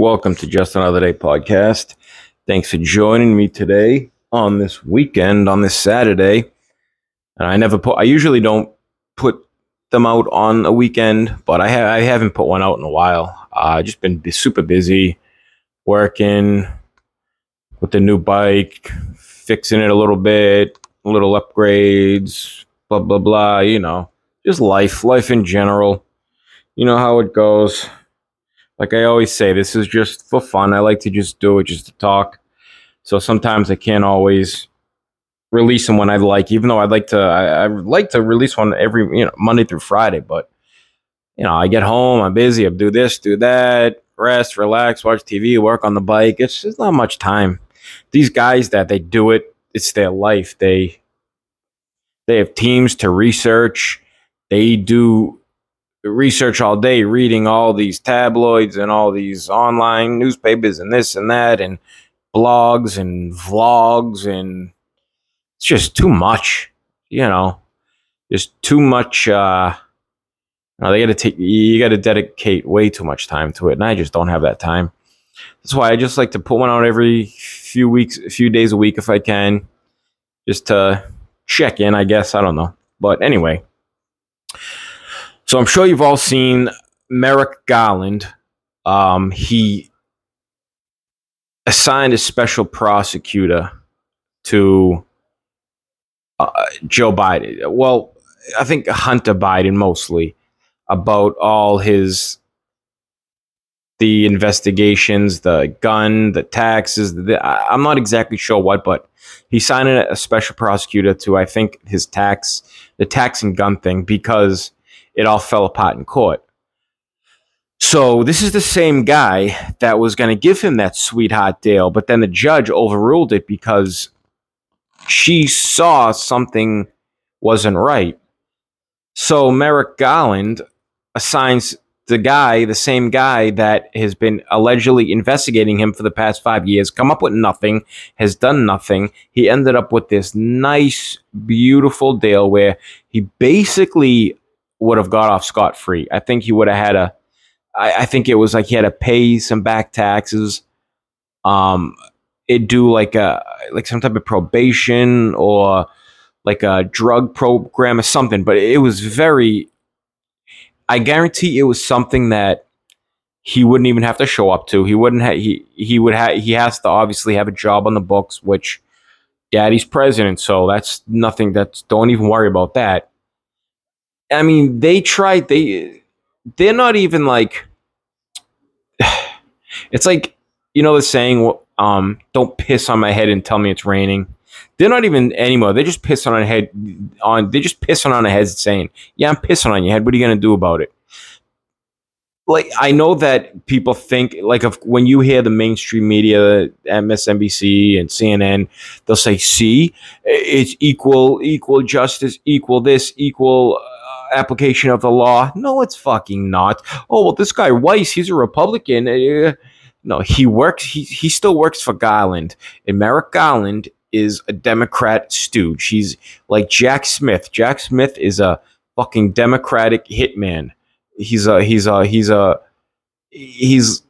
Welcome to Just Another Day podcast. Thanks for joining me today on this weekend, on this Saturday. And I never put, I usually don't put them out on a weekend, but I, ha- I haven't put one out in a while. I uh, just been super busy working with the new bike, fixing it a little bit, little upgrades, blah, blah, blah, you know, just life, life in general. You know how it goes like I always say, this is just for fun. I like to just do it just to talk. So sometimes I can't always release them when I like, even though I'd like to, I, I like to release one every, you know, Monday through Friday. But, you know, I get home, I'm busy, I do this, do that, rest, relax, watch TV, work on the bike. It's just not much time. These guys that they do it, it's their life. They, they have teams to research. They do research all day, reading all these tabloids and all these online newspapers and this and that and blogs and vlogs and it's just too much, you know, just too much. Uh, you know, they got to take, you got to dedicate way too much time to it. And I just don't have that time. That's why I just like to put one out every few weeks, a few days a week if I can, just to check in, I guess. I don't know. But anyway, so I'm sure you've all seen Merrick Garland. Um, he assigned a special prosecutor to uh, Joe Biden. Well, I think Hunter Biden mostly about all his the investigations, the gun, the taxes. The, I'm not exactly sure what, but he signed a special prosecutor to I think his tax, the tax and gun thing because it all fell apart in court. So this is the same guy that was going to give him that sweetheart deal, but then the judge overruled it because she saw something wasn't right. So Merrick Garland assigns the guy, the same guy that has been allegedly investigating him for the past five years, come up with nothing, has done nothing. He ended up with this nice, beautiful deal where he basically would have got off scot free. I think he would have had a. I, I think it was like he had to pay some back taxes. Um, it do like a like some type of probation or like a drug program or something. But it was very. I guarantee it was something that he wouldn't even have to show up to. He wouldn't have. He he would have. He has to obviously have a job on the books, which daddy's president. So that's nothing. That's don't even worry about that. I mean, they tried. They they're not even like. It's like you know the saying, um, "Don't piss on my head and tell me it's raining." They're not even anymore. They're just pissing on head. On they're just pissing on a head, saying, "Yeah, I'm pissing on your head. What are you gonna do about it?" Like I know that people think like of when you hear the mainstream media, MSNBC and CNN, they'll say, "See, it's equal, equal justice, equal this, equal." Application of the law. No, it's fucking not. Oh well, this guy Weiss, he's a Republican. Uh, no, he works. He he still works for Garland. And Merrick Garland is a Democrat stooge. He's like Jack Smith. Jack Smith is a fucking Democratic hitman. He's a he's a he's a he's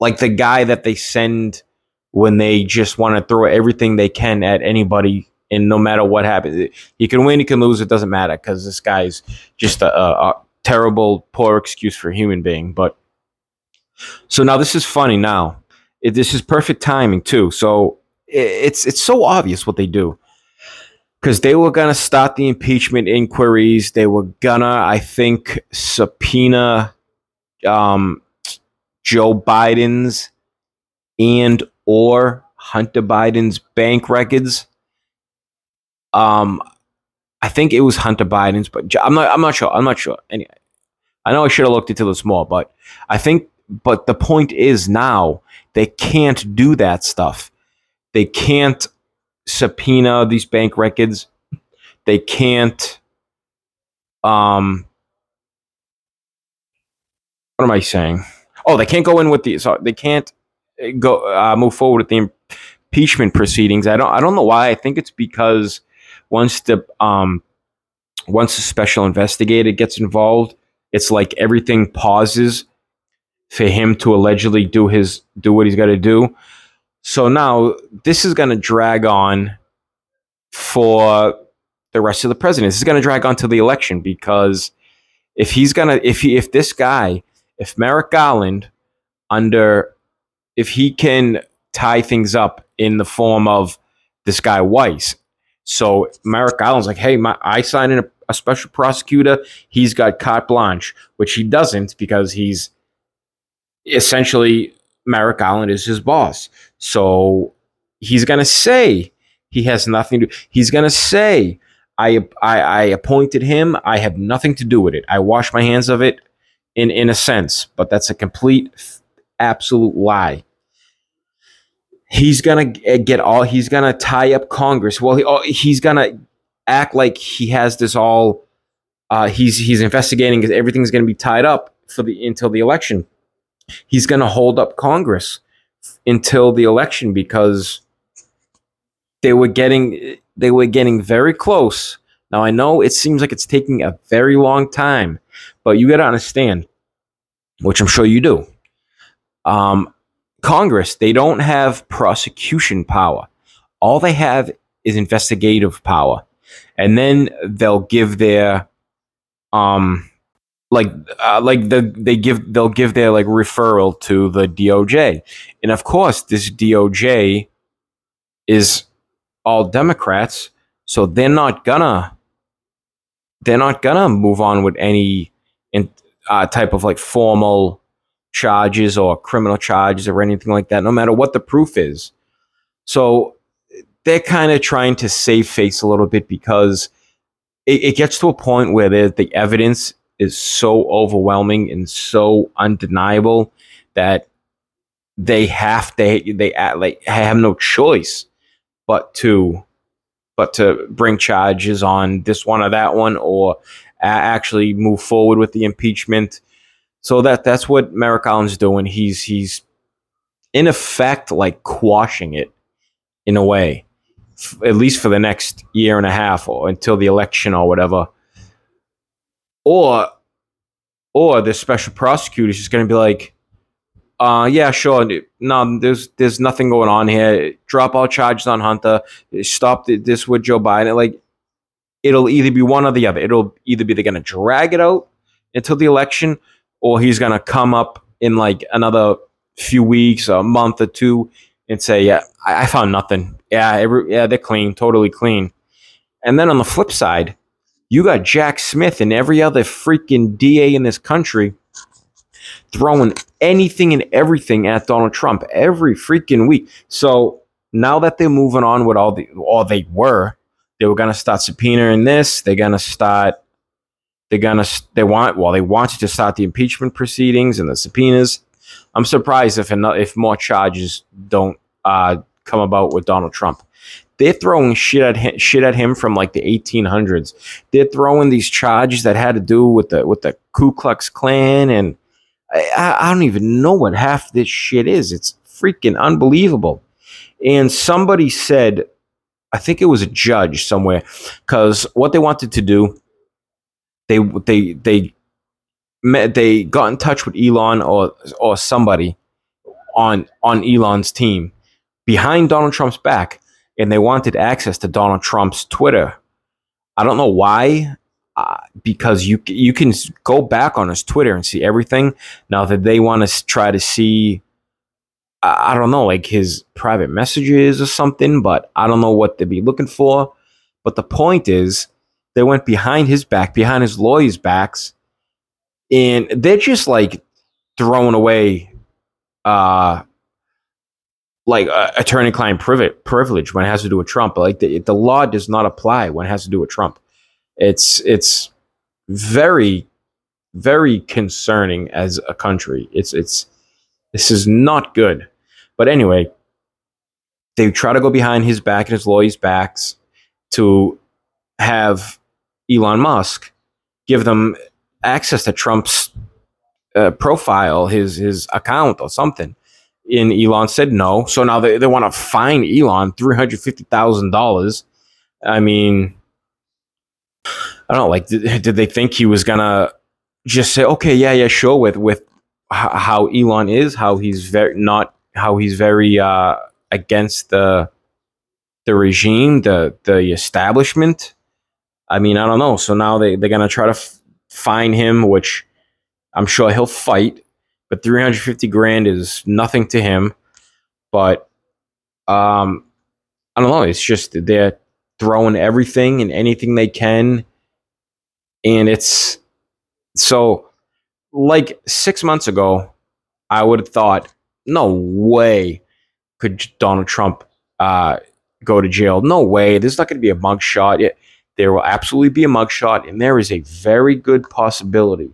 like the guy that they send when they just want to throw everything they can at anybody and no matter what happens, he can win, he can lose, it doesn't matter because this guy's just a, a, a, terrible, poor excuse for a human being. But so now this is funny. Now it, this is perfect timing too. So it, it's it's so obvious what they do because they were gonna start the impeachment inquiries. They were gonna, I think, subpoena um, Joe Biden's and or Hunter Biden's bank records um, I think it was Hunter Biden's, but I'm not. I'm not sure. I'm not sure. Anyway, I know I should have looked into this more, but I think. But the point is now they can't do that stuff. They can't subpoena these bank records. They can't. Um. What am I saying? Oh, they can't go in with the. So they can't uh, go uh, move forward with the impeachment proceedings. I don't. I don't know why. I think it's because once the um once the special investigator gets involved, it's like everything pauses. for him to allegedly do his do what he's got to do. So now this is going to drag on for the rest of the president. This is going to drag on to the election because if he's going to if he if this guy if Merrick Garland under if he can tie things up in the form of this guy Weiss. So Merrick Garland's like, hey, my, I signed in a, a special prosecutor. He's got carte blanche, which he doesn't because he's essentially Merrick Garland is his boss. So he's gonna say he has nothing to. He's gonna say I, I I appointed him. I have nothing to do with it. I wash my hands of it in in a sense, but that's a complete absolute lie. He's gonna get all. He's gonna tie up Congress. Well, he, oh, he's gonna act like he has this all. Uh, he's he's investigating because everything's gonna be tied up for the until the election. He's gonna hold up Congress until the election because they were getting they were getting very close. Now I know it seems like it's taking a very long time, but you got to understand, which I'm sure you do. Um, Congress they don't have prosecution power. All they have is investigative power, and then they'll give their um like uh, like the they give they'll give their like referral to the DOJ, and of course this DOJ is all Democrats, so they're not gonna they're not gonna move on with any in, uh, type of like formal charges or criminal charges or anything like that, no matter what the proof is. So they're kind of trying to save face a little bit because it, it gets to a point where the evidence is so overwhelming and so undeniable that they have to they like have no choice but to but to bring charges on this one or that one or actually move forward with the impeachment so that that's what Merrick Garland's doing he's he's in effect like quashing it in a way f- at least for the next year and a half or until the election or whatever or or the special prosecutor is just going to be like, uh, yeah, sure. No, there's there's nothing going on here. Drop all charges on Hunter. Stop this with Joe Biden. Like, it'll either be one or the other. It'll either be they're going to drag it out until the election, or he's going to come up in like another few weeks, a month or two, and say, yeah, I, I found nothing. Yeah, every, yeah, they're clean, totally clean. And then on the flip side, you got Jack Smith and every other freaking DA in this country throwing anything and everything at Donald Trump every freaking week. So now that they're moving on with all the, all they were, they were to start subpoenaing this. They're to start, they're to, they want, well, they wanted to start the impeachment proceedings and the subpoenas. I'm surprised if, enough, if more charges don't uh, come about with Donald Trump. They're throwing shit at him, shit at him from like the 1800s. They're throwing these charges that had to do with the with the Ku Klux Klan, and I, I don't even know what half this shit is. It's freaking unbelievable. And somebody said, I think it was a judge somewhere, because what they wanted to do, they they they met, they got in touch with Elon or or somebody on on Elon's team behind Donald Trump's back and they wanted access to Donald Trump's Twitter. I don't know why, uh, because you you can go back on his Twitter and see everything. Now that they want to try to see, I, I don't know, like his private messages or something, but I don't know what they'd be looking for. But the point is, they went behind his back, behind his lawyers' backs, and they're just like throwing away uh, like uh, attorney-client privilege when it has to do with Trump. Like the, the law does not apply when it has to do with Trump. It's it's very very concerning as a country. It's it's this is not good. But anyway, they try to go behind his back and his lawyers' backs to have Elon Musk give them access to Trump's uh, profile, his his account or something and Elon said no. So now they, they want to fine Elon $350,000. I mean, I don't know, like, did, did they think he was to just say, okay, yeah, yeah, sure, with, with how Elon is, how he's very not how he's very uh, against the the regime, the the establishment. I mean, I don't know. So now they they're gonna try to f- fine him, which I'm sure he'll fight. But 350 grand is nothing to him. But um, I don't know. It's just they're throwing everything and anything they can, and it's so like six months ago, I would have thought, no way could Donald Trump uh, go to jail. No way. There's not going to be a mugshot. It, there will absolutely be a mugshot, and there is a very good possibility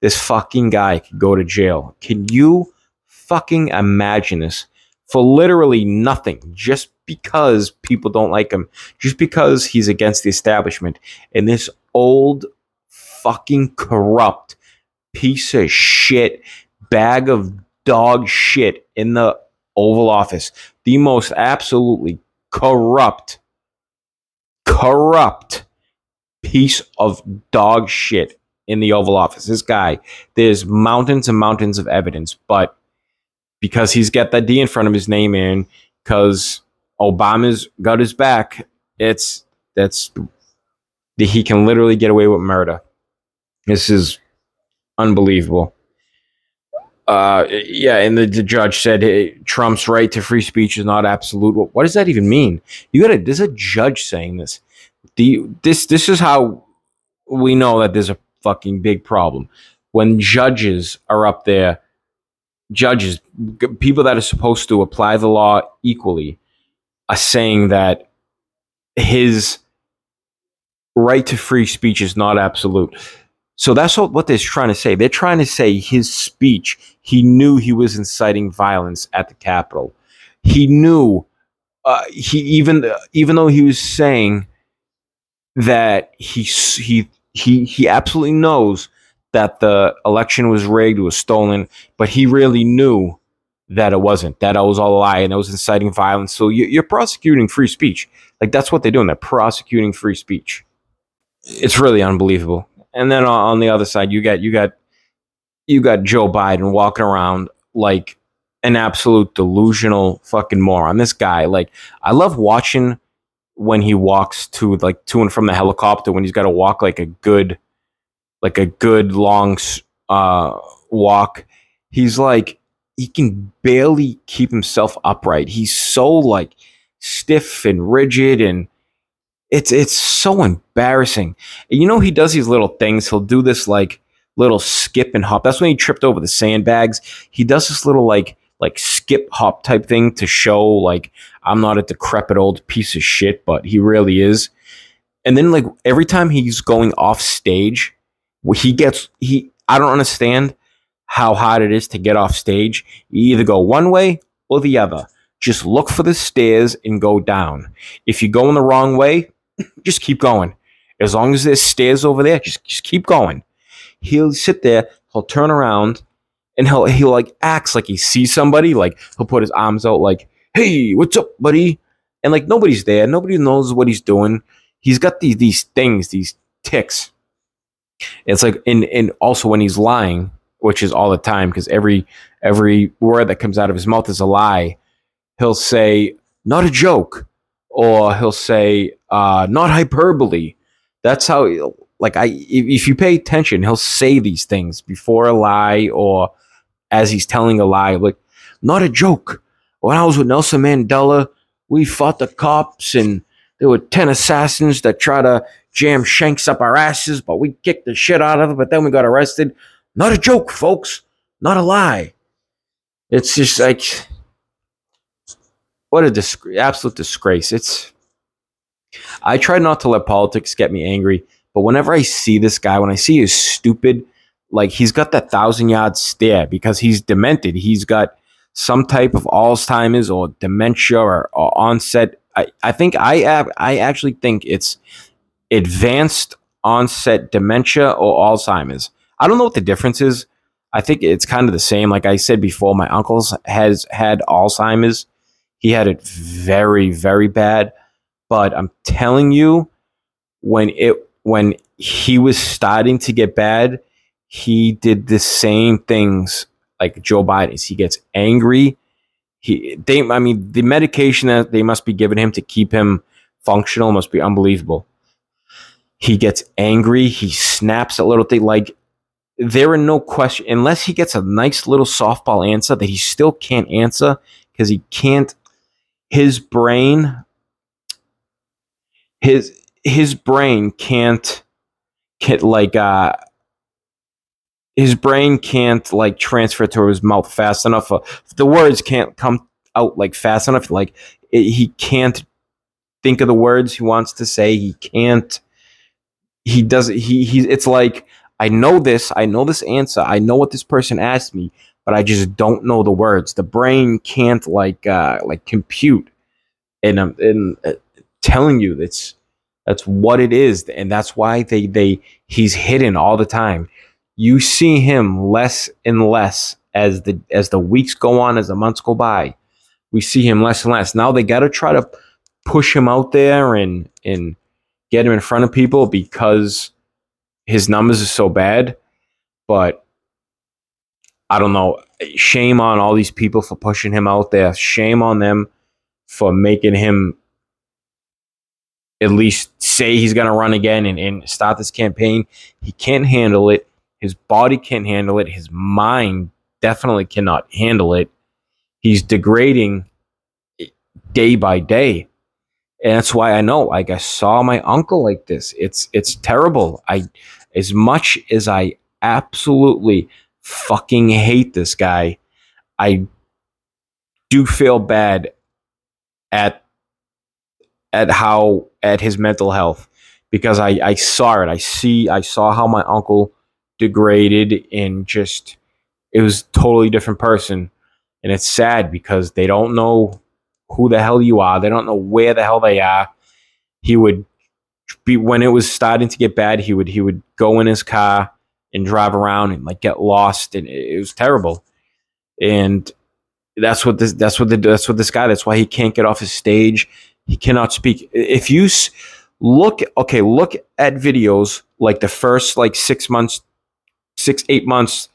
this fucking guy could go to jail. Can you fucking imagine this? For literally nothing, just because people don't like him, just because he's against the establishment. And this old fucking corrupt piece of shit bag of dog shit in the Oval Office. The most absolutely corrupt, corrupt piece of dog shit in the Oval Office. This guy, there's mountains and mountains of evidence, but because he's got that D in front of his name in, because Obama's got his back, it's that's he can literally get away with murder. This is unbelievable. Uh, yeah, and the, the judge said hey, Trump's right to free speech is not absolute. What, what does that even mean? You got to. There's a judge saying this. The this this is how we know that there's a fucking big problem when judges are up there. Judges, people that are supposed to apply the law equally, are saying that his right to free speech is not absolute. So that's what, what they're trying to say. They're trying to say his speech, he knew he was inciting violence at the Capitol. He knew, uh, he even even though he was saying that he he he he absolutely knows that the election was rigged, was stolen, but he really knew that it wasn't. That it was all a lie, and it was inciting violence. So you, you're prosecuting free speech. Like that's what they're doing. They're prosecuting free speech. It's really unbelievable and then on the other side, you got you got you got Joe Biden walking around like an absolute delusional fucking moron. This guy, like, I love watching when he walks to like to and from the helicopter when he's got to walk like a good, like a good long uh, walk. He's like he can barely keep himself upright. He's so like stiff and rigid and it's it's so embarrassing. You know, he does these little things. He'll do this like little skip and hop. That's when he tripped over the sandbags. He does this little like like skip hop type thing to show like I'm not a decrepit old piece of shit, but he really is. And then like every time he's going off stage, he gets he I don't understand how hard it is to get off stage. You either go one way or the other. Just look for the stairs and go down. If you go in the wrong way, just keep going. As long as there's stairs over there, just, just keep going. He'll sit there, he'll turn around, and he'll he'll like acts like he sees somebody, like he'll put his arms out like, hey, what's up, buddy? And like nobody's there, nobody knows what he's doing. He's got these these things, these tics. It's like and and also when he's lying, which is all the time, because every every word that comes out of his mouth is a lie, he'll say, not a joke or he'll say uh, not hyperbole. That's how like I if, you pay attention, he'll say these things before a lie or as he's telling a lie, like not a joke. When I was with Nelson Mandela, we fought the cops and there were 10 assassins that tried to jam shanks up our asses, but we kicked the shit out of them, but then we got arrested. Not a joke, folks. Not a lie. It's just like what a dis- absolute disgrace. It's I try not to let politics get me angry, but whenever I see this guy, when I see his stupid, like he's got that thousand yard stare because he's demented. He's got some type of Alzheimer's or dementia or, or onset. I, I think I I actually think it's advanced onset dementia or Alzheimer's. I don't know what the difference is. I think it's kind of the same. Like I said before, my uncle's has had Alzheimer's he had it very, very bad. But I'm telling you, when it when he was starting to get bad, he did the same things like Joe Biden is he gets angry. He they I mean the medication that they must be giving him to keep him functional must be unbelievable. He gets angry, he snaps at little thing like there are no question unless he gets a nice little softball answer that he still can't answer because he can't his brain his his brain can't can like uh his brain can't like transfer to his mouth fast enough uh, the words can't come out like fast enough like it, he can't think of the words he wants to say he can't he does he he it's like I know this, I know this answer, I know what this person asked me, but I just don't know the words. The brain can't like uh, like compute, and I'm and uh, telling you that's that's what it is, and that's why they they he's hidden all the time. You see him less and less as the as the weeks go on, as the months go by. We see him less and less. Now they got to try to push him out there and and get him in front of people because his numbers are so bad, but I don't know. Shame on all these people for pushing him out there. Shame on them for making him at least say he's going to run again and, and start this campaign. He can't handle it. His body can't handle it. His mind definitely cannot handle it. He's degrading day by day. And that's why I know, like I saw my uncle like this. It's it's terrible. I as much as I absolutely fucking hate this guy, I do feel bad at at how at his mental health because I, I saw it. I see I saw how my uncle degraded and just it was totally different person. And it's sad because they don't know who the hell you are. They don't know where the hell they are. He would be when it was starting to get bad, he would he would go in his car and drive around and like get lost, and it, it was terrible. And that's what this that's what the, that's what this guy. That's why he can't get off his stage. He cannot speak. If you look, okay, look at videos like the first like six months, six eight months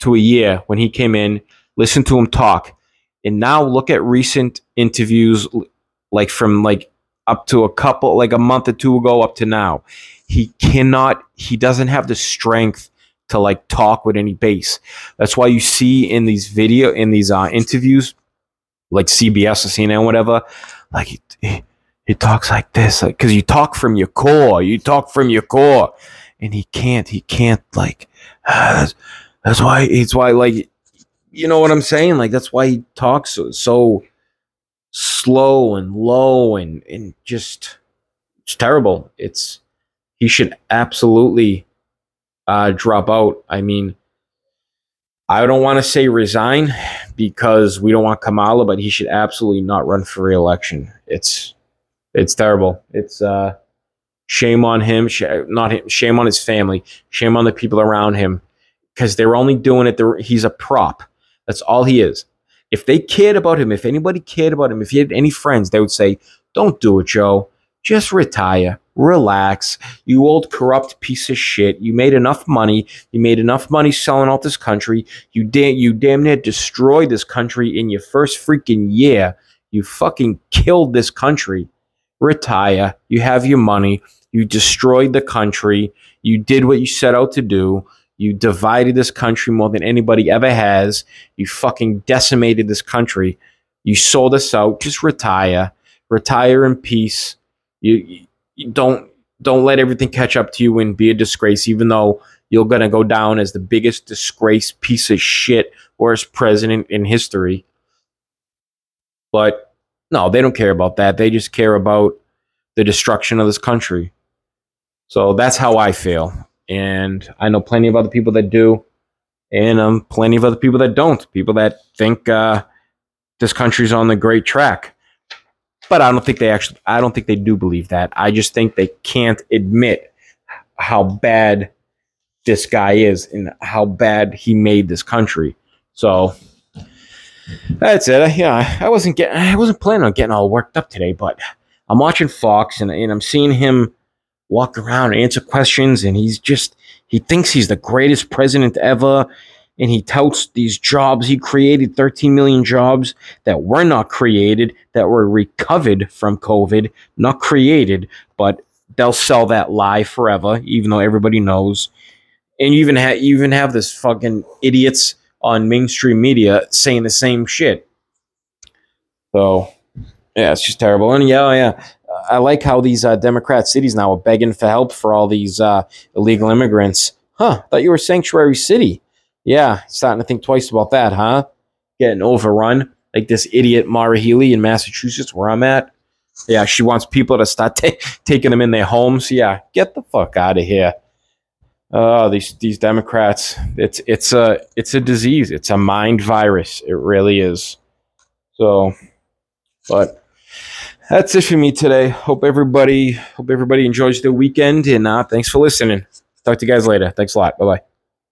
to a year when he came in. Listen to him talk, and now look at recent interviews like from like up to a couple, like a month or two ago, up to now. He cannot, he doesn't have the strength to like talk with any bass. That's why you see in these video, in these uh, interviews, like CBS or CNN, whatever, like he, he, he talks like this, like, cause you talk from your core, you talk from your core. And he can't, he can't like, that's, that's why, it's why like, you know what I'm saying? Like, that's why he talks so, so slow and low and and just it's terrible. It's he should absolutely uh, drop out. I mean, I don't want to say resign because we don't want Kamala, but he should absolutely not run for reelection. It's it's terrible. It's uh, shame on him. Sh- not him. Shame on his family. Shame on the people around him because they're only doing it. He's a prop. That's all he is. If they cared about him, if anybody cared about him, if he had any friends, they would say, Don't do it, Joe. Just retire. Relax. You old corrupt piece of shit. You made enough money. You made enough money selling out this country. You damn you damn near destroyed this country in your first freaking year. You fucking killed this country. Retire. You have your money. You destroyed the country. You did what you set out to do. You divided this country more than anybody ever has. You fucking decimated this country. You sold us out. Just retire. Retire in peace. You, you don't don't let everything catch up to you and be a disgrace, even though you're gonna go down as the biggest disgrace piece of shit worst president in history. But no, they don't care about that. They just care about the destruction of this country. So that's how I feel and I know plenty of other people that do, and um, plenty of other people that don't. People that think uh, this country's on the great track, but I don't think they actually. I don't think they do believe that. I just think they can't admit how bad this guy is and how bad he made this country. So that's it. Yeah, I wasn't getting. I wasn't planning on getting all worked up today, but I'm watching Fox and, and I'm seeing him walk around and answer questions and he's just he thinks he's the greatest president ever and he touts these jobs. He created 13 million jobs that were not created, that were recovered from COVID, not created, but they'll sell that lie forever, even though everybody knows. And you even have you even have this fucking idiots on mainstream media saying the same shit. So yeah, it's just terrible. And yeah, yeah, I like how these uh, Democrat cities now are begging for help for all these uh, illegal immigrants. Huh? Thought you were sanctuary city. Yeah, starting to think twice about that, huh? Getting overrun like this idiot Maura Healey in Massachusetts, where I'm at. Yeah, she wants people to start ta- taking them in their homes. Yeah, get the fuck out of here. Oh, these these Democrats. It's it's a it's a disease. It's a mind virus. It really is. So, but that's it for me today. Hope everybody hope everybody enjoys their weekend and uh, thanks for listening. Talk to you guys later. Thanks a lot. Bye bye.